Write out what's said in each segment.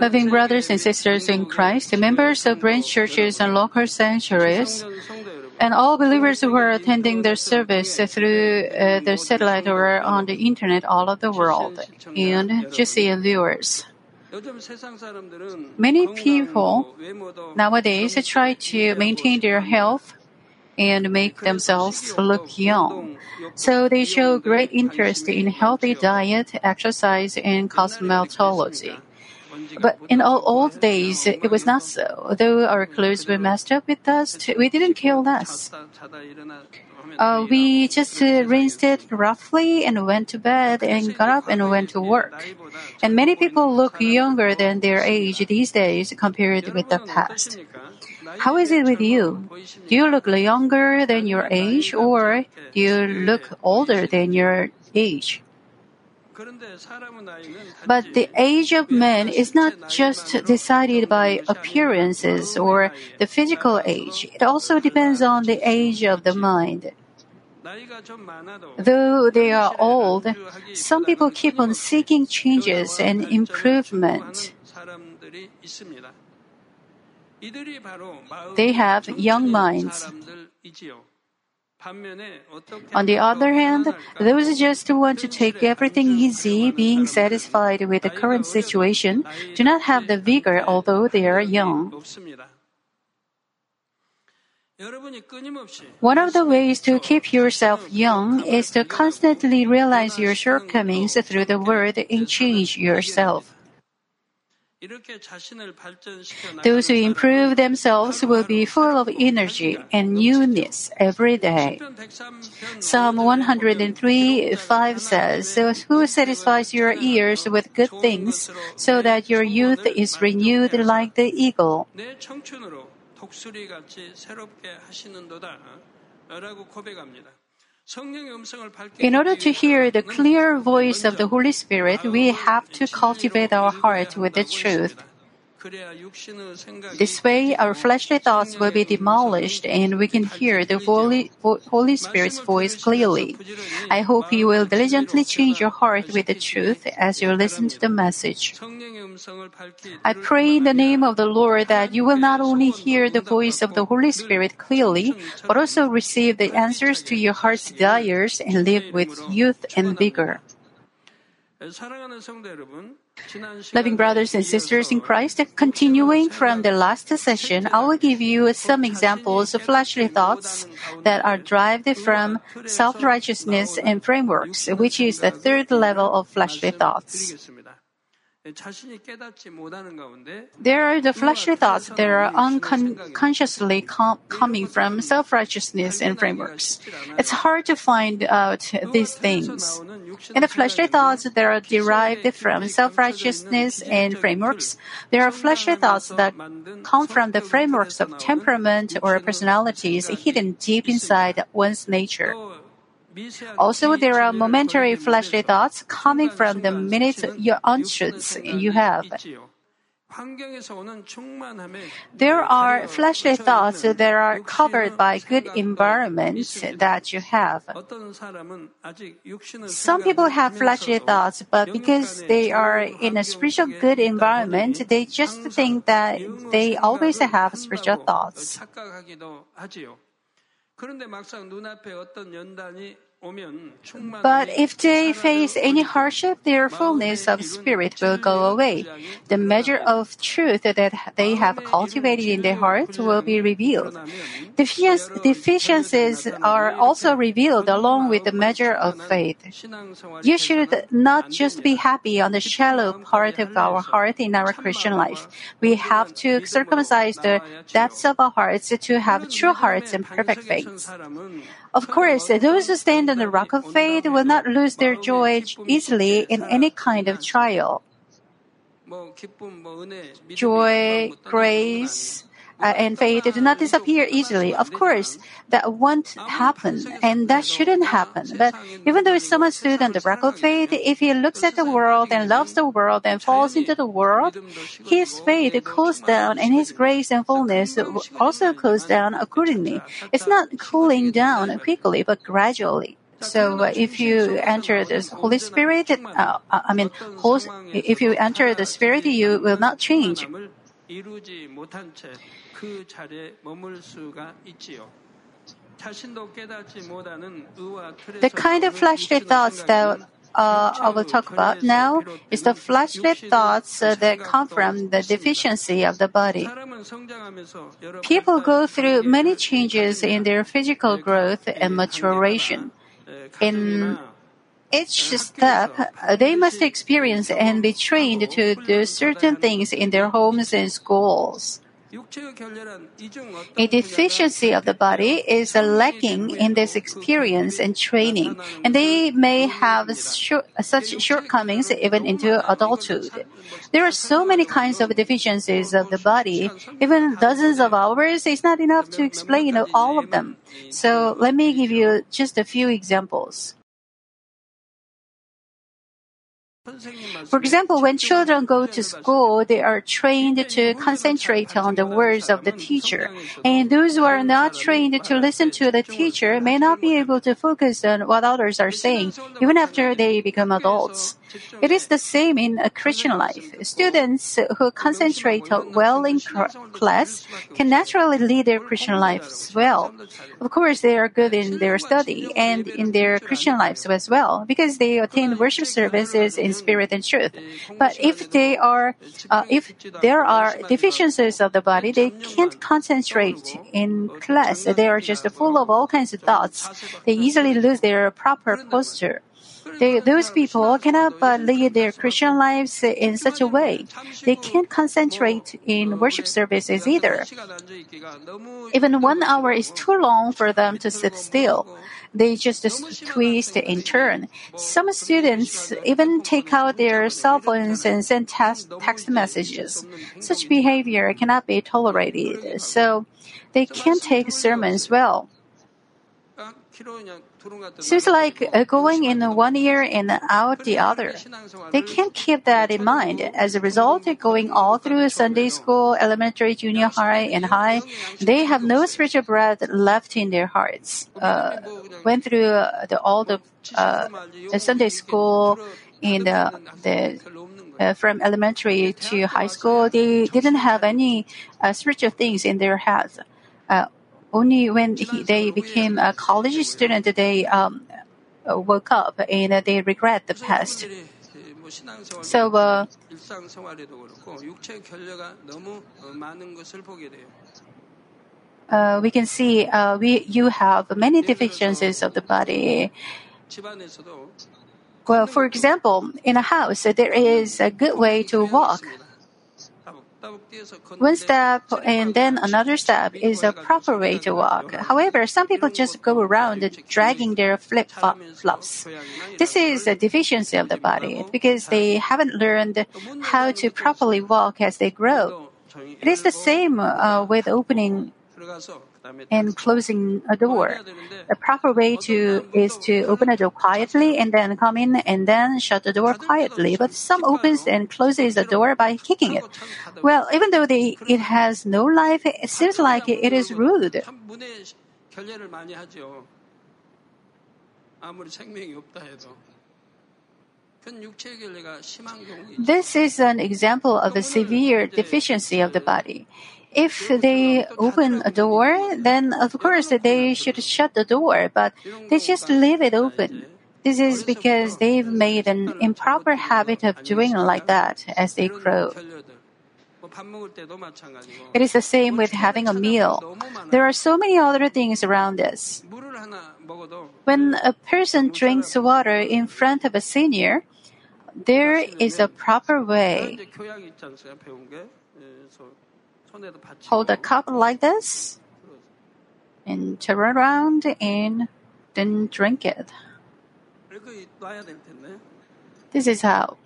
Loving brothers and sisters in Christ, members of branch churches and local sanctuaries, and all believers who are attending their service through uh, the satellite or on the internet all over the world, and GCN viewers. Many people nowadays try to maintain their health and make themselves look young. So they show great interest in healthy diet, exercise, and cosmetology. But in our old days, it was not so. Though our clothes were messed up with dust, we didn't care less. Uh, we just uh, rinsed it roughly and went to bed and got up and went to work. And many people look younger than their age these days compared with the past. How is it with you? Do you look younger than your age or do you look older than your age? But the age of man is not just decided by appearances or the physical age. It also depends on the age of the mind. Though they are old, some people keep on seeking changes and improvement. They have young minds. On the other hand, those just who want to take everything easy, being satisfied with the current situation, do not have the vigor although they are young. One of the ways to keep yourself young is to constantly realize your shortcomings through the Word and change yourself. Those who improve themselves will be full of energy and newness every day. Psalm 103 5 says, Who satisfies your ears with good things, so that your youth is renewed like the eagle? In order to hear the clear voice of the Holy Spirit, we have to cultivate our heart with the truth. This way, our fleshly thoughts will be demolished and we can hear the Holy, Holy Spirit's voice clearly. I hope you will diligently change your heart with the truth as you listen to the message. I pray in the name of the Lord that you will not only hear the voice of the Holy Spirit clearly, but also receive the answers to your heart's desires and live with youth and vigor. Loving brothers and sisters in Christ, continuing from the last session, I will give you some examples of fleshly thoughts that are derived from self-righteousness and frameworks, which is the third level of fleshly thoughts. There are the fleshly thoughts that are unconsciously com- coming from self-righteousness and frameworks. It's hard to find out these things. In the fleshly thoughts that are derived from self-righteousness and frameworks, there are fleshly thoughts that come from the frameworks of temperament or personalities hidden deep inside one's nature. Also, there are momentary fleshly thoughts coming from the minute your unshoots you have. There are fleshly thoughts that are covered by good environments that you have. Some people have fleshly thoughts, but because they are in a spiritual good environment, they just think that they always have spiritual thoughts. 그런데 막상 눈앞에 어떤 연단이 But if they face any hardship, their fullness of spirit will go away. The measure of truth that they have cultivated in their hearts will be revealed. Deficiencies are also revealed along with the measure of faith. You should not just be happy on the shallow part of our heart in our Christian life. We have to circumcise the depths of our hearts to have true hearts and perfect faith. Of course, those who stand on the rock of faith will not lose their joy easily in any kind of trial. Joy, grace, and faith do not disappear easily. Of course, that won't happen, and that shouldn't happen. But even though someone stood on the rock of faith, if he looks at the world and loves the world and falls into the world, his faith cools down, and his grace and fullness also cools down accordingly. It's not cooling down quickly, but gradually. So uh, if you enter the Holy Spirit, uh, I mean, if you enter the Spirit, you will not change. 이루지 못한 채 그 자리에 머물 수가 있지요. 자신도 깨닫지 못하는 의와 틀에서 The kind of fleshly thoughts that uh, I will talk about now is the fleshly thoughts uh, that come from the deficiency of the body. 사람은 성장하면서 여러 People go through many changes in their physical growth and maturation. In each step, uh, they must experience and be trained to do certain things in their homes and schools. A deficiency of the body is a lacking in this experience and training, and they may have such shortcomings even into adulthood. There are so many kinds of deficiencies of the body, even dozens of hours is not enough to explain all of them. So let me give you just a few examples. For example, when children go to school, they are trained to concentrate on the words of the teacher. And those who are not trained to listen to the teacher may not be able to focus on what others are saying, even after they become adults. It is the same in a Christian life. Students who concentrate well in class can naturally lead their Christian lives well. Of course, they are good in their study and in their Christian lives as well because they attend worship services in spirit and truth. But if they are, uh, if there are deficiencies of the body, they can't concentrate in class. They are just full of all kinds of thoughts. They easily lose their proper posture. They, those people cannot but uh, lead their Christian lives in such a way. They can't concentrate in worship services either. Even one hour is too long for them to sit still. They just twist and turn. Some students even take out their cell phones and send text, text messages. Such behavior cannot be tolerated, so they can't take sermons well. Seems like uh, going in one ear and out the other. They can't keep that in mind. As a result, going all through Sunday school, elementary, junior high, and high, they have no spiritual bread left in their hearts. Uh, went through uh, the, all the uh, Sunday school in the, the uh, from elementary to high school, they didn't have any uh, spiritual things in their heads. Uh, only when he, they became a college student, they um, woke up and they regret the past. So, uh, uh, we can see uh, we you have many deficiencies of the body. Well, for example, in a house, there is a good way to walk. One step and then another step is a proper way to walk. However, some people just go around dragging their flip flops. This is a deficiency of the body because they haven't learned how to properly walk as they grow. It is the same uh, with opening and closing a door. The proper way to is to open a door quietly and then come in and then shut the door quietly. But some opens and closes the door by kicking it. Well, even though they, it has no life, it seems like it is rude. This is an example of a severe deficiency of the body. If they open a door, then of course they should shut the door, but they just leave it open. This is because they've made an improper habit of doing like that as they grow. It is the same with having a meal. There are so many other things around us. When a person drinks water in front of a senior, there is a proper way. Hold a cup like this and turn around and then drink it. This is how.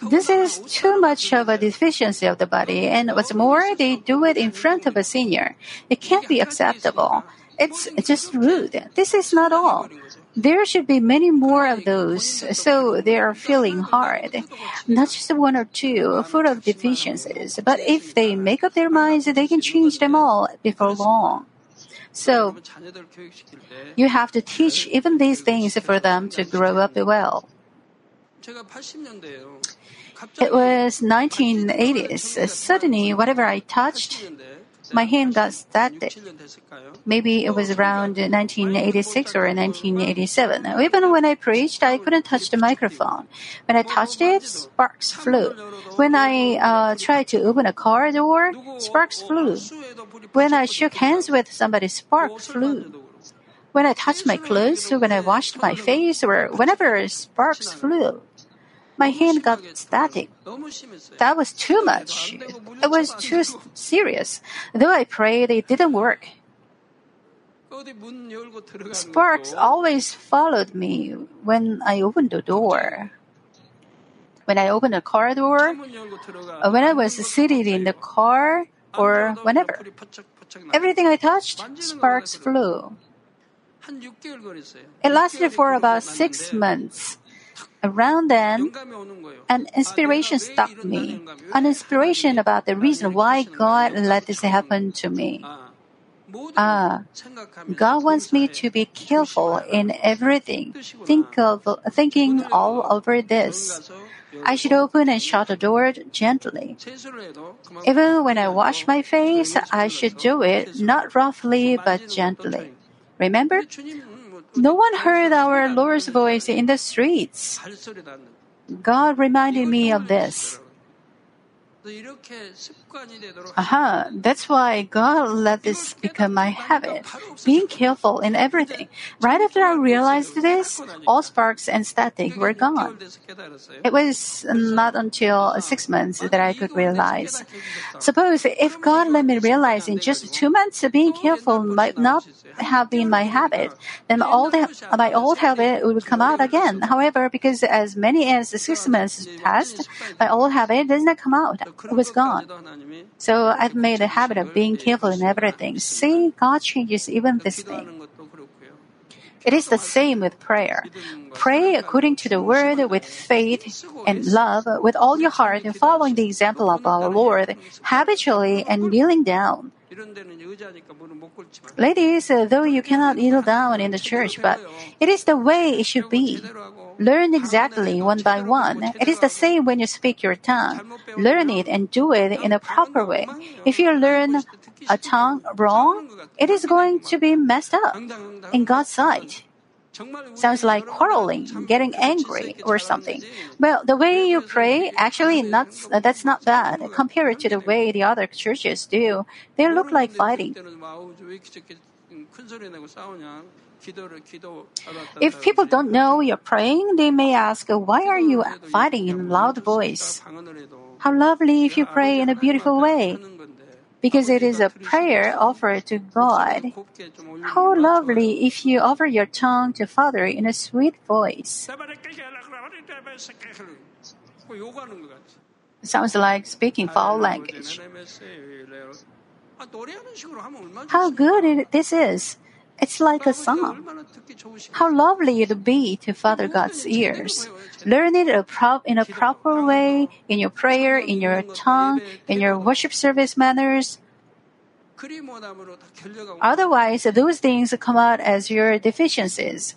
This is too much of a deficiency of the body, and what's more, they do it in front of a senior. It can't be acceptable. It's just rude. This is not all. There should be many more of those, so they are feeling hard. Not just one or two, full of deficiencies, but if they make up their minds, they can change them all before long. So, you have to teach even these things for them to grow up well. It was 1980s. Suddenly, whatever I touched, my hand got static. Maybe it was around 1986 or 1987. Even when I preached, I couldn't touch the microphone. When I touched it, sparks flew. When I uh, tried to open a car door, sparks flew. When I shook hands with somebody, sparks flew when I touched my clothes, when I washed my face, or whenever sparks flew my hand got static. That was too much. It was too serious. Though I prayed, it didn't work. Sparks always followed me when I opened the door. When I opened a car door, uh, when I was seated in the car, or whenever. Everything I touched, sparks flew. It lasted for about six months. Around then, an inspiration struck me. An inspiration about the reason why God let this happen to me. Ah, God wants me to be careful in everything. Think of thinking all over this. I should open and shut the door gently. Even when I wash my face, I should do it not roughly but gently. Remember, no one heard our Lord's voice in the streets. God reminded me of this. Aha, that's why God let this become my habit, being careful in everything. Right after I realized this, all sparks and static were gone. It was not until six months that I could realize. Suppose if God let me realize in just two months being careful might not have been my habit, then all the, my old habit would come out again. However, because as many as six months passed, my old habit does not come out was gone. So I've made a habit of being careful in everything. See, God changes even this thing. It is the same with prayer. Pray according to the word with faith and love with all your heart, following the example of our Lord, habitually and kneeling down. Ladies, uh, though you cannot kneel down in the church, but it is the way it should be. Learn exactly one by one. It is the same when you speak your tongue. Learn it and do it in a proper way. If you learn a tongue wrong, it is going to be messed up in God's sight. Sounds like quarreling, getting angry, or something. Well, the way you pray, actually, not, that's not bad compared to the way the other churches do. They look like fighting. If people don't know you're praying, they may ask, Why are you fighting in loud voice? How lovely if you pray in a beautiful way. Because it is a prayer offered to God. How lovely if you offer your tongue to Father in a sweet voice. Sounds like speaking foul language. How good it, this is! It's like a song. How lovely it'd be to Father God's ears. Learn it a in a proper way, in your prayer, in your tongue, in your worship service manners, Otherwise, those things come out as your deficiencies.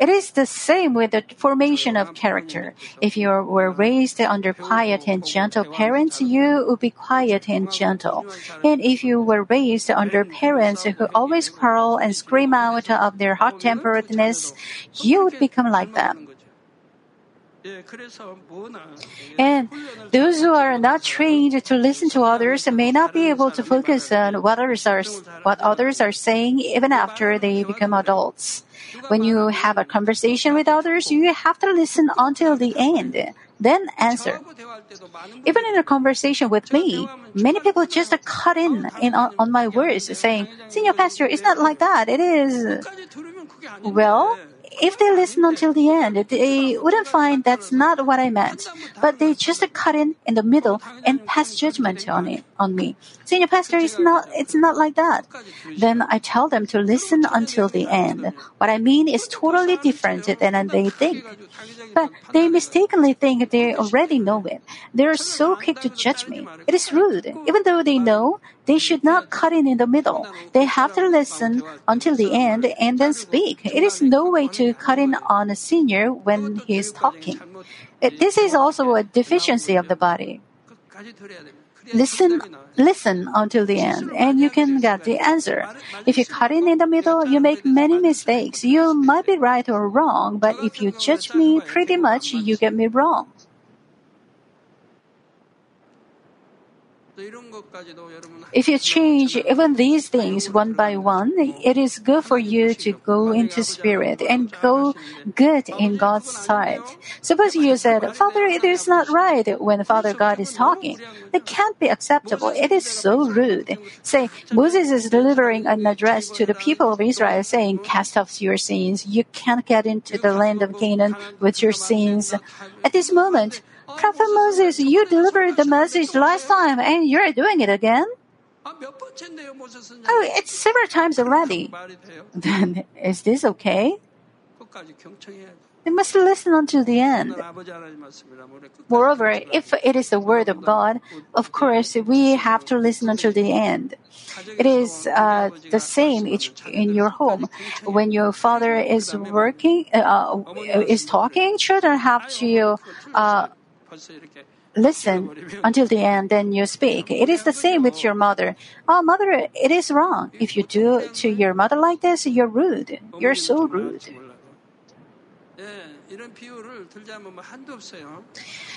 It is the same with the formation of character. If you were raised under quiet and gentle parents, you would be quiet and gentle. And if you were raised under parents who always quarrel and scream out of their hot temperedness, you would become like them. And those who are not trained to listen to others may not be able to focus on what others are, what others are saying even after they become adults. When you have a conversation with others, you have to listen until the end then answer. Even in a conversation with me, many people just cut in, in on, on my words, saying, Senior Pastor, it's not like that. It is. Well, if they listen until the end, they wouldn't find that's not what I meant. But they just cut in in the middle and pass judgment on it on me. Senior pastor, it's not it's not like that. Then I tell them to listen until the end. What I mean is totally different than they think. But they mistakenly think they already know it. They're so quick to judge me. It is rude. Even though they know, they should not cut in in the middle. They have to listen until the end and then speak. It is no way to cut in on a senior when he is talking. This is also a deficiency of the body. Listen, listen until the end, and you can get the answer. If you cut in in the middle, you make many mistakes. You might be right or wrong, but if you judge me pretty much, you get me wrong. If you change even these things one by one, it is good for you to go into spirit and go good in God's sight. Suppose you said, Father, it is not right when Father God is talking. It can't be acceptable. It is so rude. Say, Moses is delivering an address to the people of Israel saying, cast off your sins. You can't get into the land of Canaan with your sins. At this moment, Prophet Moses, you delivered the message last time and you're doing it again? Oh, it's several times already. Then, is this okay? They must listen until the end. Moreover, if it is the word of God, of course, we have to listen until the end. It is uh, the same in your home. When your father is working, uh, is talking, children have to uh, listen until the end, then you speak. It is the same with your mother. Oh, mother, it is wrong. If you do to your mother like this, you're rude. You're so rude.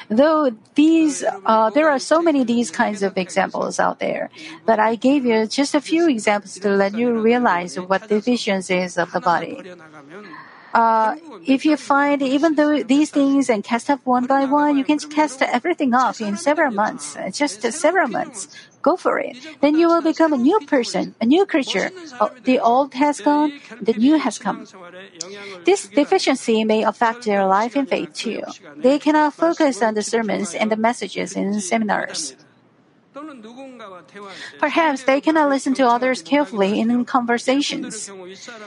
Though these, uh, there are so many these kinds of examples out there, but I gave you just a few examples to let you realize what the deficiencies of the body. Uh, if you find even though these things and cast off one by one, you can cast everything off in several months, just several months. Go for it. Then you will become a new person, a new creature. Oh, the old has gone, the new has come. This deficiency may affect their life in faith too. They cannot focus on the sermons and the messages in seminars. Perhaps they cannot listen to others carefully in conversations.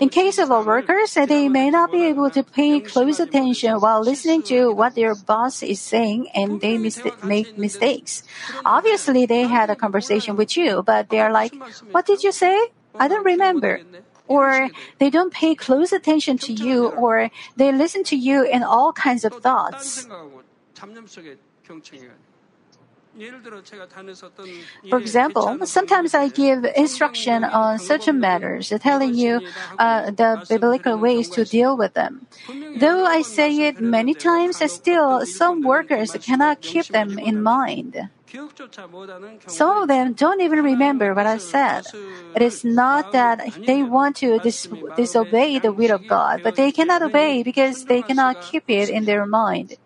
In case of our workers, they may not be able to pay close attention while listening to what their boss is saying and they mis- make mistakes. Obviously, they had a conversation with you, but they are like, What did you say? I don't remember or they don't pay close attention to you, or they listen to you in all kinds of thoughts. For example, sometimes I give instruction on certain matters, telling you uh, the biblical ways to deal with them. Though I say it many times, still some workers cannot keep them in mind. Some of them don't even remember what I said. It is not that they want to dis- disobey the will of God, but they cannot obey because they cannot keep it in their mind.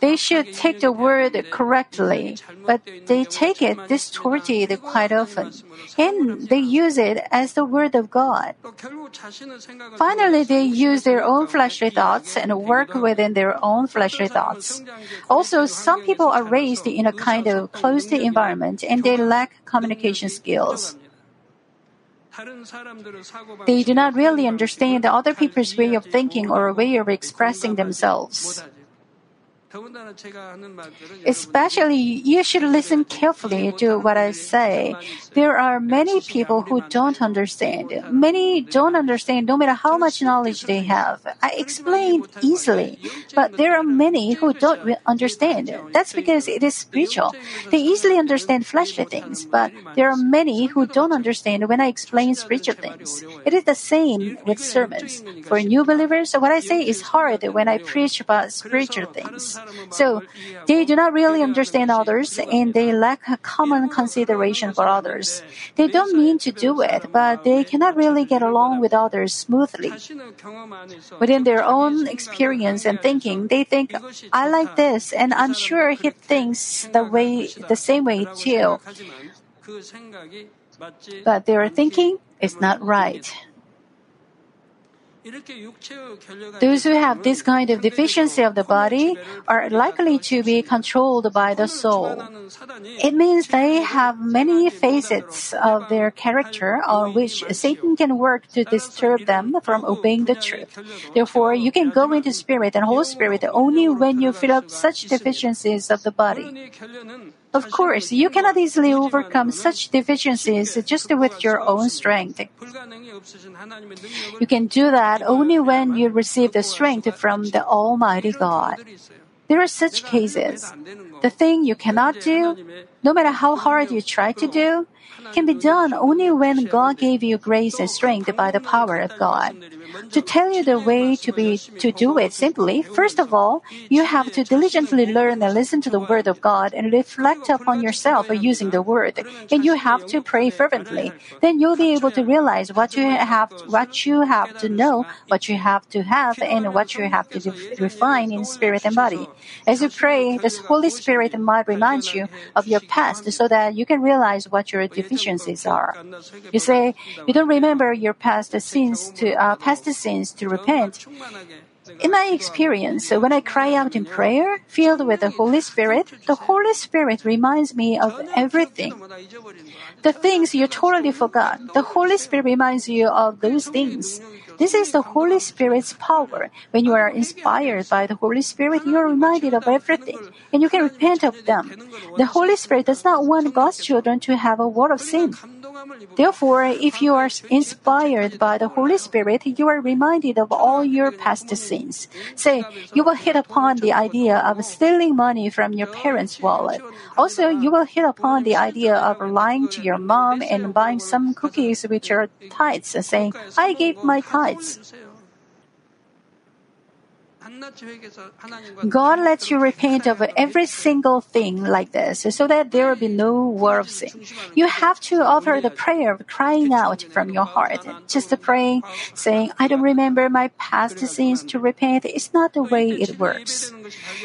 They should take the word correctly, but they take it distorted quite often, and they use it as the word of God. Finally, they use their own fleshly thoughts and work within their own fleshly thoughts. Also, some people are raised in a kind of closed environment and they lack communication skills. They do not really understand other people's way of thinking or a way of expressing themselves. Especially, you should listen carefully to what I say. There are many people who don't understand. Many don't understand no matter how much knowledge they have. I explain easily, but there are many who don't understand. That's because it is spiritual. They easily understand fleshly things, but there are many who don't understand when I explain spiritual things. It is the same with sermons. For new believers, what I say is hard when I preach about spiritual things. So they do not really understand others and they lack a common consideration for others. They don't mean to do it, but they cannot really get along with others smoothly. Within their own experience and thinking, they think, I like this and I'm sure he thinks the way, the same way too. But their thinking is not right. Those who have this kind of deficiency of the body are likely to be controlled by the soul. It means they have many facets of their character on which Satan can work to disturb them from obeying the truth. Therefore, you can go into spirit and Holy Spirit only when you fill up such deficiencies of the body. Of course, you cannot easily overcome such deficiencies just with your own strength. You can do that only when you receive the strength from the Almighty God. There are such cases. The thing you cannot do, no matter how hard you try to do, can be done only when God gave you grace and strength by the power of God. To tell you the way to be to do it simply, first of all, you have to diligently learn and listen to the word of God and reflect upon yourself using the word. And you have to pray fervently. Then you'll be able to realize what you have what you have to know, what you have to have, and what you have to refine in spirit and body. As you pray, the Holy Spirit might remind you of your past so that you can realize what your deficiencies are. You say you don't remember your past sins to uh, past sins to repent. In my experience, when I cry out in prayer, filled with the Holy Spirit, the Holy Spirit reminds me of everything. The things you totally forgot, the Holy Spirit reminds you of those things. This is the Holy Spirit's power. When you are inspired by the Holy Spirit, you are reminded of everything, and you can repent of them. The Holy Spirit does not want God's children to have a world of sin. Therefore, if you are inspired by the Holy Spirit, you are reminded of all your past sins. Say, you will hit upon the idea of stealing money from your parents' wallet. Also, you will hit upon the idea of lying to your mom and buying some cookies which are tithes, saying, I gave my tithes. God lets you repent of every single thing like this so that there will be no war of sin. You have to offer the prayer of crying out from your heart. Just praying, saying, I don't remember my past sins to repent is not the way it works.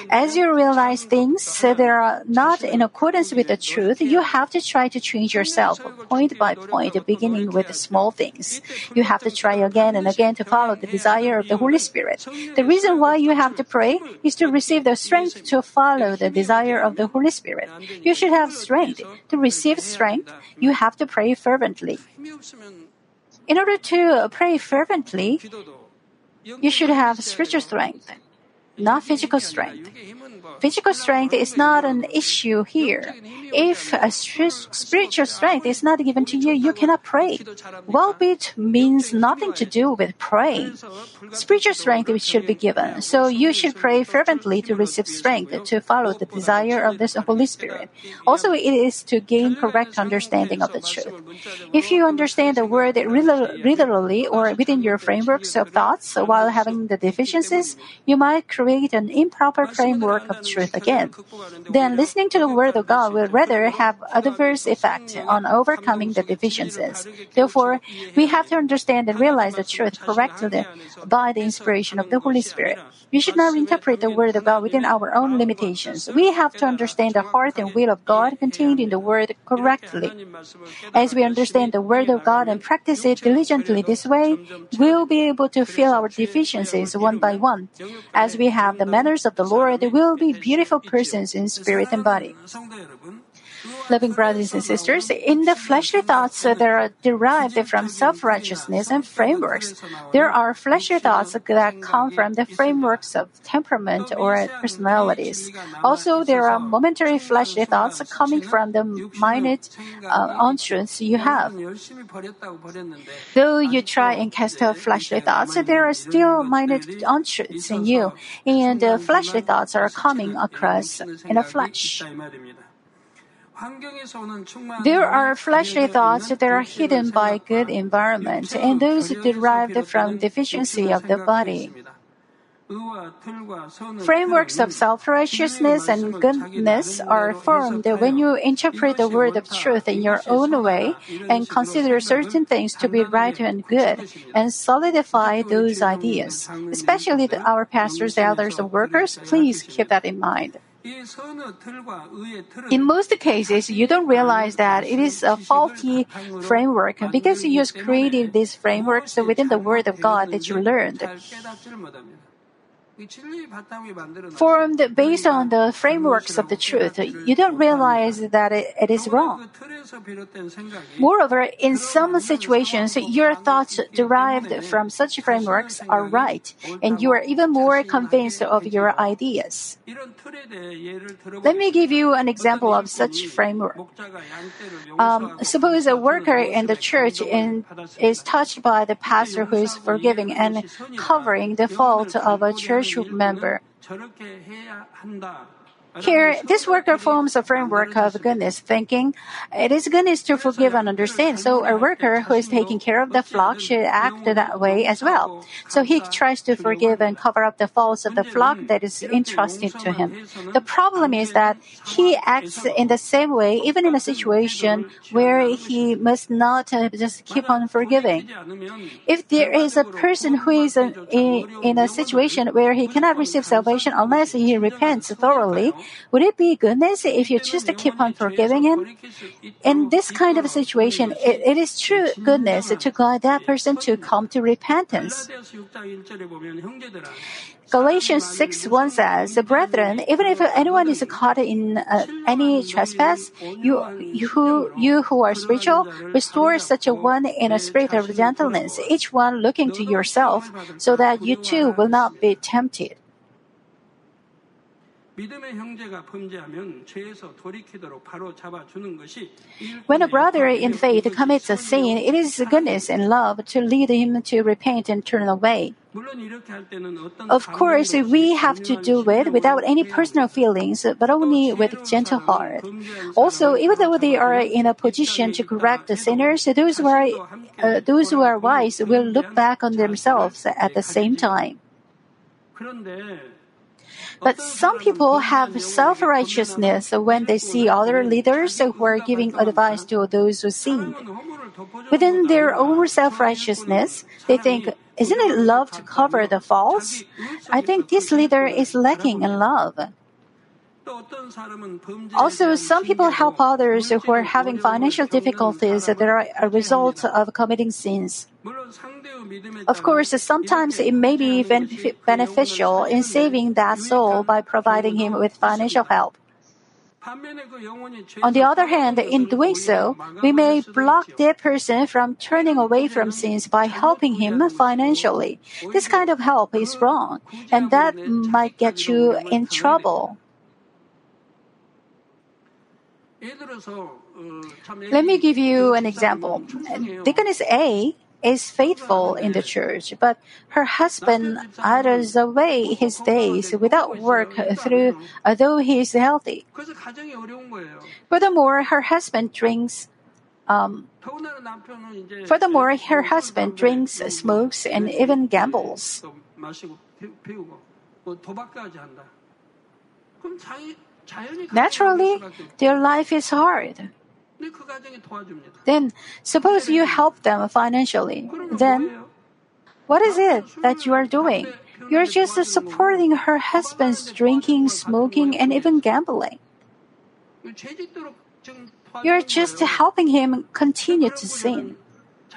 As you realize things that are not in accordance with the truth, you have to try to change yourself point by point, beginning with small things. You have to try again and again to follow the desire of the Holy Spirit. The reason why you have to pray is to receive the strength to follow the desire of the Holy Spirit. You should have strength. To receive strength, you have to pray fervently. In order to pray fervently, you should have spiritual strength, not physical strength. Physical strength is not an issue here. If a spiritual strength is not given to you, you cannot pray. Well-beat means nothing to do with praying. Spiritual strength should be given, so you should pray fervently to receive strength to follow the desire of the Holy Spirit. Also, it is to gain correct understanding of the truth. If you understand the word literally or within your frameworks of thoughts while having the deficiencies, you might create an improper framework of truth again. Then listening to the word of God will rather have adverse effect on overcoming the deficiencies. Therefore, we have to understand and realize the truth correctly by the inspiration of the Holy Spirit. We should not interpret the word of God within our own limitations. We have to understand the heart and will of God contained in the word correctly. As we understand the word of God and practice it diligently this way, we'll be able to fill our deficiencies one by one. As we have the manners of the Lord, we'll be beautiful persons in spirit and body. Loving brothers and sisters, in the fleshly thoughts that are derived from self-righteousness and frameworks, there are fleshly thoughts that come from the frameworks of temperament or personalities. Also, there are momentary fleshly thoughts coming from the minute uh, you have. Though you try and cast off fleshly thoughts, there are still minute untruths in you, and uh, fleshly thoughts are coming across in the flesh. There are fleshly thoughts that are hidden by good environment and those derived from deficiency of the body. Frameworks of self-righteousness and goodness are formed when you interpret the word of truth in your own way and consider certain things to be right and good and solidify those ideas. Especially our pastors, elders, and workers, please keep that in mind. In most cases, you don't realize that it is a faulty framework because you just created these frameworks within the Word of God that you learned. Formed based on the frameworks of the truth, you don't realize that it, it is wrong. Moreover, in some situations, your thoughts derived from such frameworks are right, and you are even more convinced of your ideas. Let me give you an example of such framework. Um, suppose a worker in the church in, is touched by the pastor who is forgiving and covering the fault of a church member. Here, this worker forms a framework of goodness, thinking it is goodness to forgive and understand. So a worker who is taking care of the flock should act that way as well. So he tries to forgive and cover up the faults of the flock that is entrusted to him. The problem is that he acts in the same way even in a situation where he must not uh, just keep on forgiving. If there is a person who is in, in a situation where he cannot receive salvation unless he repents thoroughly, would it be goodness if you just keep on forgiving him? In this kind of a situation, it, it is true goodness to guide that person to come to repentance. Galatians 6 1 says, Brethren, even if anyone is caught in uh, any trespass, you, you, who, you who are spiritual, restore such a one in a spirit of gentleness, each one looking to yourself, so that you too will not be tempted. When a brother in faith commits a sin, it is goodness and love to lead him to repent and turn away. Of course, we have to do it without any personal feelings, but only with a gentle heart. Also, even though they are in a position to correct the sinners, those who are, uh, those who are wise will look back on themselves at the same time. But some people have self righteousness when they see other leaders who are giving advice to those who sin. Within their own self righteousness, they think, isn't it love to cover the faults? I think this leader is lacking in love. Also, some people help others who are having financial difficulties that are a result of committing sins. Of course, sometimes it may be even beneficial in saving that soul by providing him with financial help. On the other hand, in doing so, we may block that person from turning away from sins by helping him financially. This kind of help is wrong, and that might get you in trouble. Let me give you an example. Deaconess A is faithful in the church, but her husband idles away his days without work through although he is healthy. Furthermore, her husband drinks um, furthermore, her husband drinks, smokes, and even gambles. Naturally, their life is hard. Then, suppose you help them financially. Then, what is it that you are doing? You're just supporting her husband's drinking, smoking, and even gambling. You're just helping him continue to sin.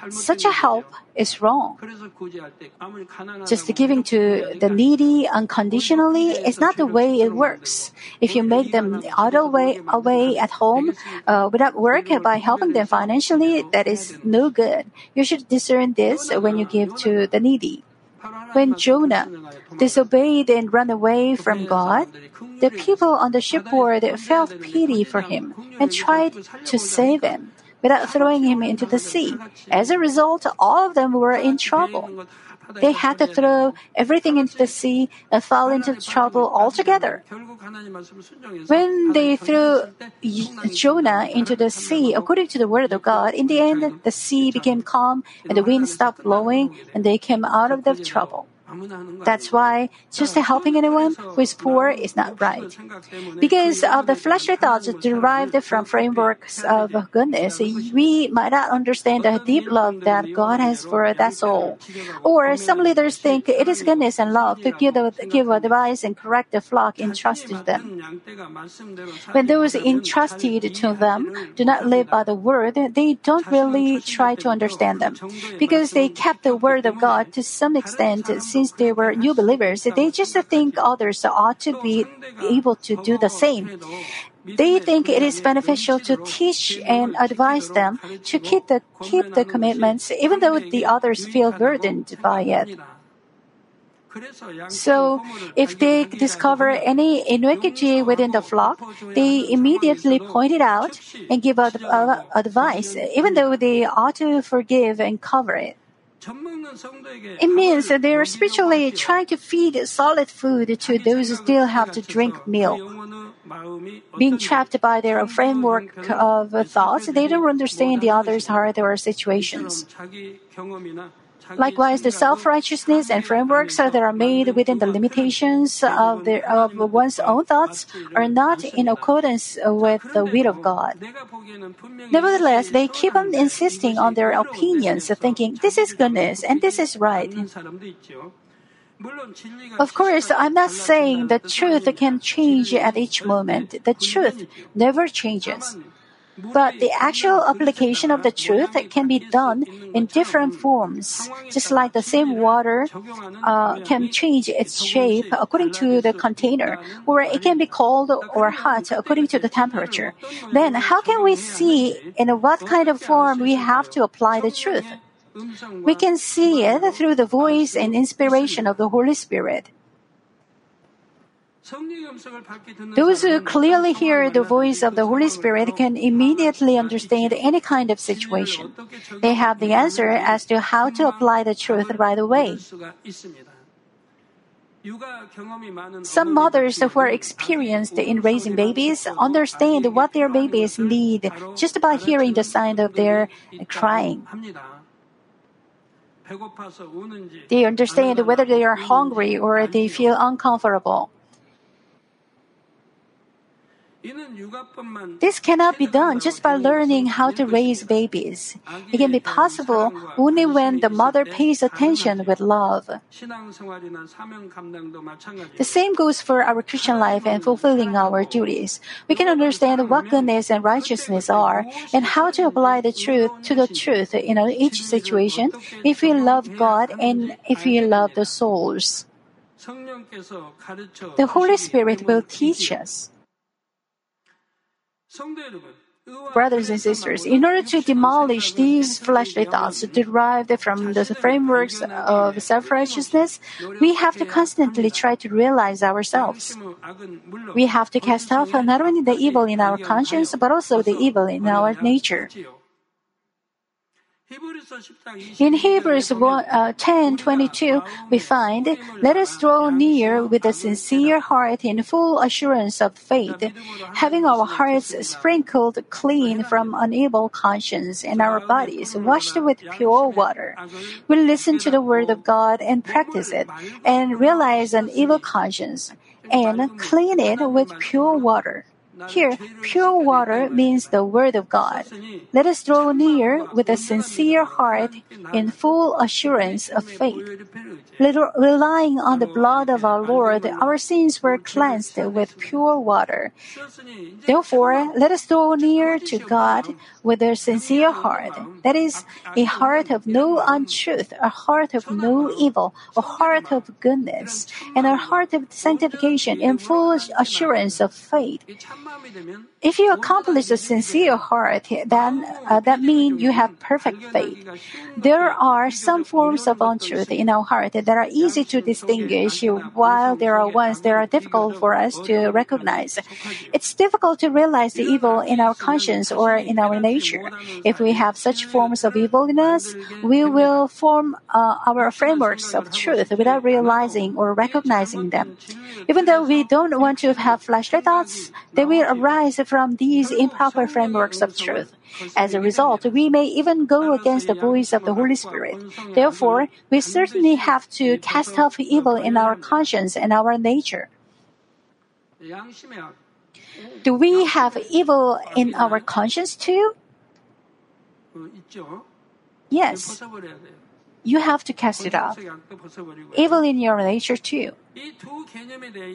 Such a help is wrong. Just giving to the needy unconditionally is not the way it works. If you make them idle away, away at home uh, without work by helping them financially, that is no good. You should discern this when you give to the needy. When Jonah disobeyed and ran away from God, the people on the shipboard felt pity for him and tried to save him without throwing him into the sea. As a result, all of them were in trouble. They had to throw everything into the sea and fall into trouble altogether. When they threw Jonah into the sea, according to the word of God, in the end, the sea became calm and the wind stopped blowing and they came out of the trouble. That's why just helping anyone who is poor is not right. Because of the fleshly thoughts derived from frameworks of goodness, we might not understand the deep love that God has for that soul. Or some leaders think it is goodness and love to give, give advice and correct the flock entrusted to them. When those entrusted to them do not live by the word, they don't really try to understand them. Because they kept the word of God to some extent since they were new believers, they just think others ought to be able to do the same. They think it is beneficial to teach and advise them to keep the, keep the commitments even though the others feel burdened by it. So, if they discover any iniquity within the flock, they immediately point it out and give ad- advice, even though they ought to forgive and cover it. It means that they are spiritually trying to feed solid food to those who still have to drink milk. Being trapped by their framework of thoughts, they don't understand the other's heart or situations. Likewise, the self-righteousness and frameworks that are made within the limitations of, their, of one's own thoughts are not in accordance with the will of God. Nevertheless, they keep on insisting on their opinions, thinking this is goodness and this is right. Of course, I'm not saying the truth can change at each moment. The truth never changes. But the actual application of the truth can be done in different forms, just like the same water uh, can change its shape according to the container, or it can be cold or hot according to the temperature. Then, how can we see in what kind of form we have to apply the truth? We can see it through the voice and inspiration of the Holy Spirit. Those who clearly hear the voice of the Holy Spirit can immediately understand any kind of situation. They have the answer as to how to apply the truth right away. Some mothers who are experienced in raising babies understand what their babies need just by hearing the sound of their crying. They understand whether they are hungry or they feel uncomfortable. This cannot be done just by learning how to raise babies. It can be possible only when the mother pays attention with love. The same goes for our Christian life and fulfilling our duties. We can understand what goodness and righteousness are and how to apply the truth to the truth in each situation if we love God and if we love the souls. The Holy Spirit will teach us. Brothers and sisters, in order to demolish these fleshly thoughts derived from the frameworks of self righteousness, we have to constantly try to realize ourselves. We have to cast off not only the evil in our conscience, but also the evil in our nature. In Hebrews 1, uh, 10 22, we find, Let us draw near with a sincere heart in full assurance of faith, having our hearts sprinkled clean from an evil conscience and our bodies washed with pure water. We listen to the word of God and practice it, and realize an evil conscience, and clean it with pure water. Here, pure water means the Word of God. Let us draw near with a sincere heart in full assurance of faith. Relying on the blood of our Lord, our sins were cleansed with pure water. Therefore, let us draw near to God with a sincere heart. That is, a heart of no untruth, a heart of no evil, a heart of goodness, and a heart of sanctification in full assurance of faith. If you accomplish a sincere heart, then uh, that means you have perfect faith. There are some forms of untruth in our heart that are easy to distinguish, while there are ones that are difficult for us to recognize. It's difficult to realize the evil in our conscience or in our nature. If we have such forms of evil in us, we will form uh, our frameworks of truth without realizing or recognizing them. Even though we don't want to have fleshly thoughts, they will will arise from these improper frameworks of truth. As a result, we may even go against the voice of the Holy Spirit. Therefore, we certainly have to cast off evil in our conscience and our nature. Do we have evil in our conscience too? Yes. You have to cast it off. Evil in your nature too.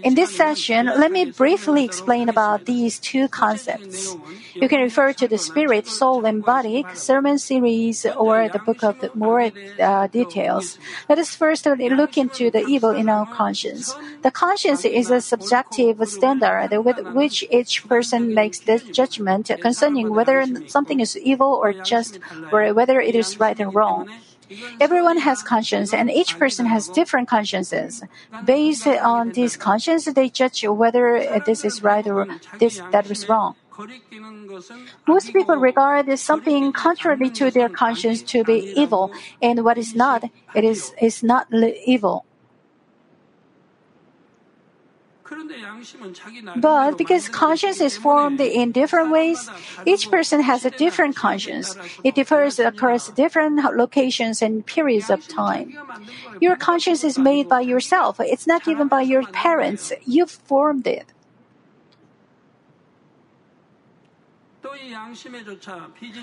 In this session, let me briefly explain about these two concepts. You can refer to the spirit, soul, and body sermon series or the book of more uh, details. Let us first look into the evil in our conscience. The conscience is a subjective standard with which each person makes the judgment concerning whether something is evil or just, or whether it is right or wrong. Everyone has conscience and each person has different consciences. Based on this conscience, they judge whether this is right or this that is wrong. Most people regard something contrary to their conscience to be evil, and what is not, it is, is not evil. But because conscience is formed in different ways, each person has a different conscience. It differs across different locations and periods of time. Your conscience is made by yourself. It's not given by your parents. You've formed it.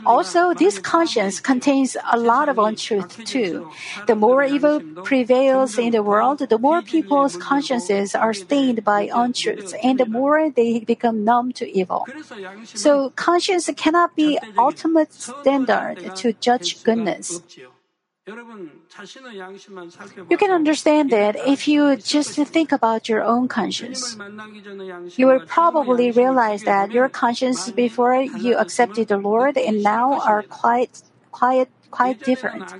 Also, this conscience contains a lot of untruth too. The more evil prevails in the world, the more people's consciences are stained by untruths, and the more they become numb to evil. So, conscience cannot be ultimate standard to judge goodness. You can understand that if you just think about your own conscience. You will probably realize that your conscience before you accepted the Lord and now are quite, quite, quite different.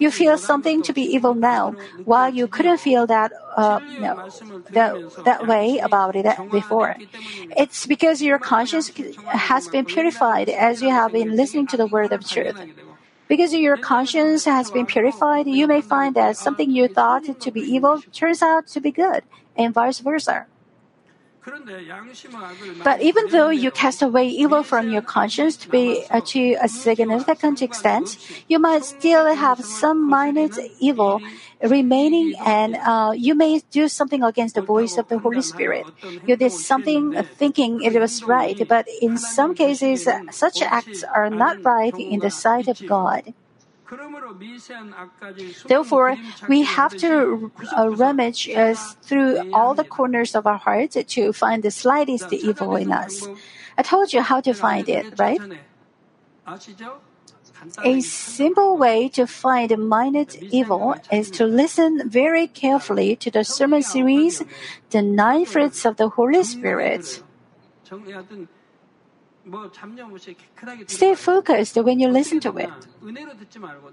You feel something to be evil now, while you couldn't feel that, uh, no, that, that way about it before. It's because your conscience has been purified as you have been listening to the word of truth. Because your conscience has been purified, you may find that something you thought to be evil turns out to be good, and vice versa. But even though you cast away evil from your conscience to be uh, to a significant extent, you might still have some minor evil remaining, and uh, you may do something against the voice of the Holy Spirit. You did something thinking it was right, but in some cases, such acts are not right in the sight of God. Therefore, we have to uh, rummage uh, through all the corners of our hearts to find the slightest evil in us. I told you how to find it, right? A simple way to find a minor evil is to listen very carefully to the sermon series, The Nine Fruits of the Holy Spirit. Stay focused when you listen to it.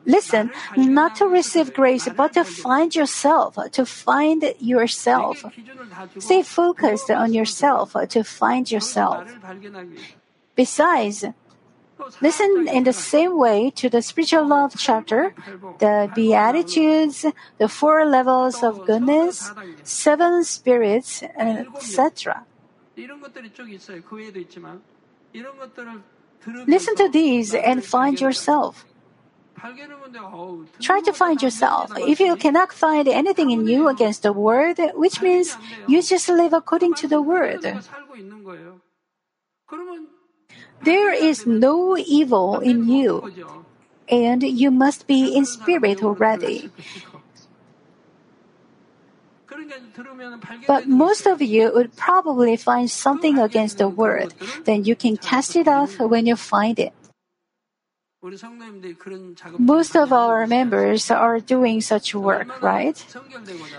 Listen not to receive grace, but to find yourself, to find yourself. Stay focused on yourself to find yourself. Besides, Listen in the same way to the spiritual love chapter, the Beatitudes, the four levels of goodness, seven spirits, etc. Listen to these and find yourself. Try to find yourself. If you cannot find anything in you against the word, which means you just live according to the word. There is no evil in you, and you must be in spirit already. But most of you would probably find something against the word. Then you can cast it off when you find it. Most of our members are doing such work, right?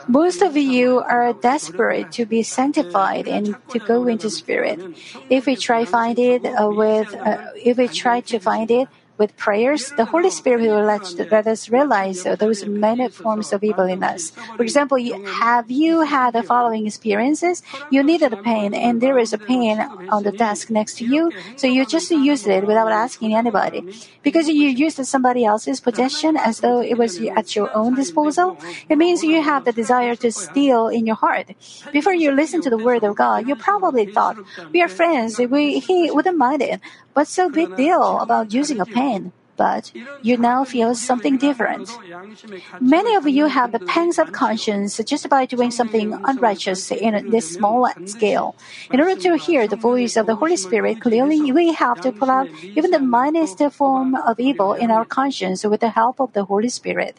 Most of you are desperate to be sanctified and to go into spirit. If we try find it uh, with, uh, if we try to find it With prayers, the Holy Spirit will let, let us realize those many forms of evil in us. For example, have you had the following experiences? You needed a pen and there is a pen on the desk next to you, so you just used it without asking anybody. Because you used somebody else's possession as though it was at your own disposal, it means you have the desire to steal in your heart. Before you listen to the word of God, you probably thought, we are friends, we, he wouldn't mind it. What's so big deal about using a pen? But you now feel something different. Many of you have the pangs of conscience just by doing something unrighteous in this small scale. In order to hear the voice of the Holy Spirit clearly, we have to pull out even the minutest form of evil in our conscience with the help of the Holy Spirit.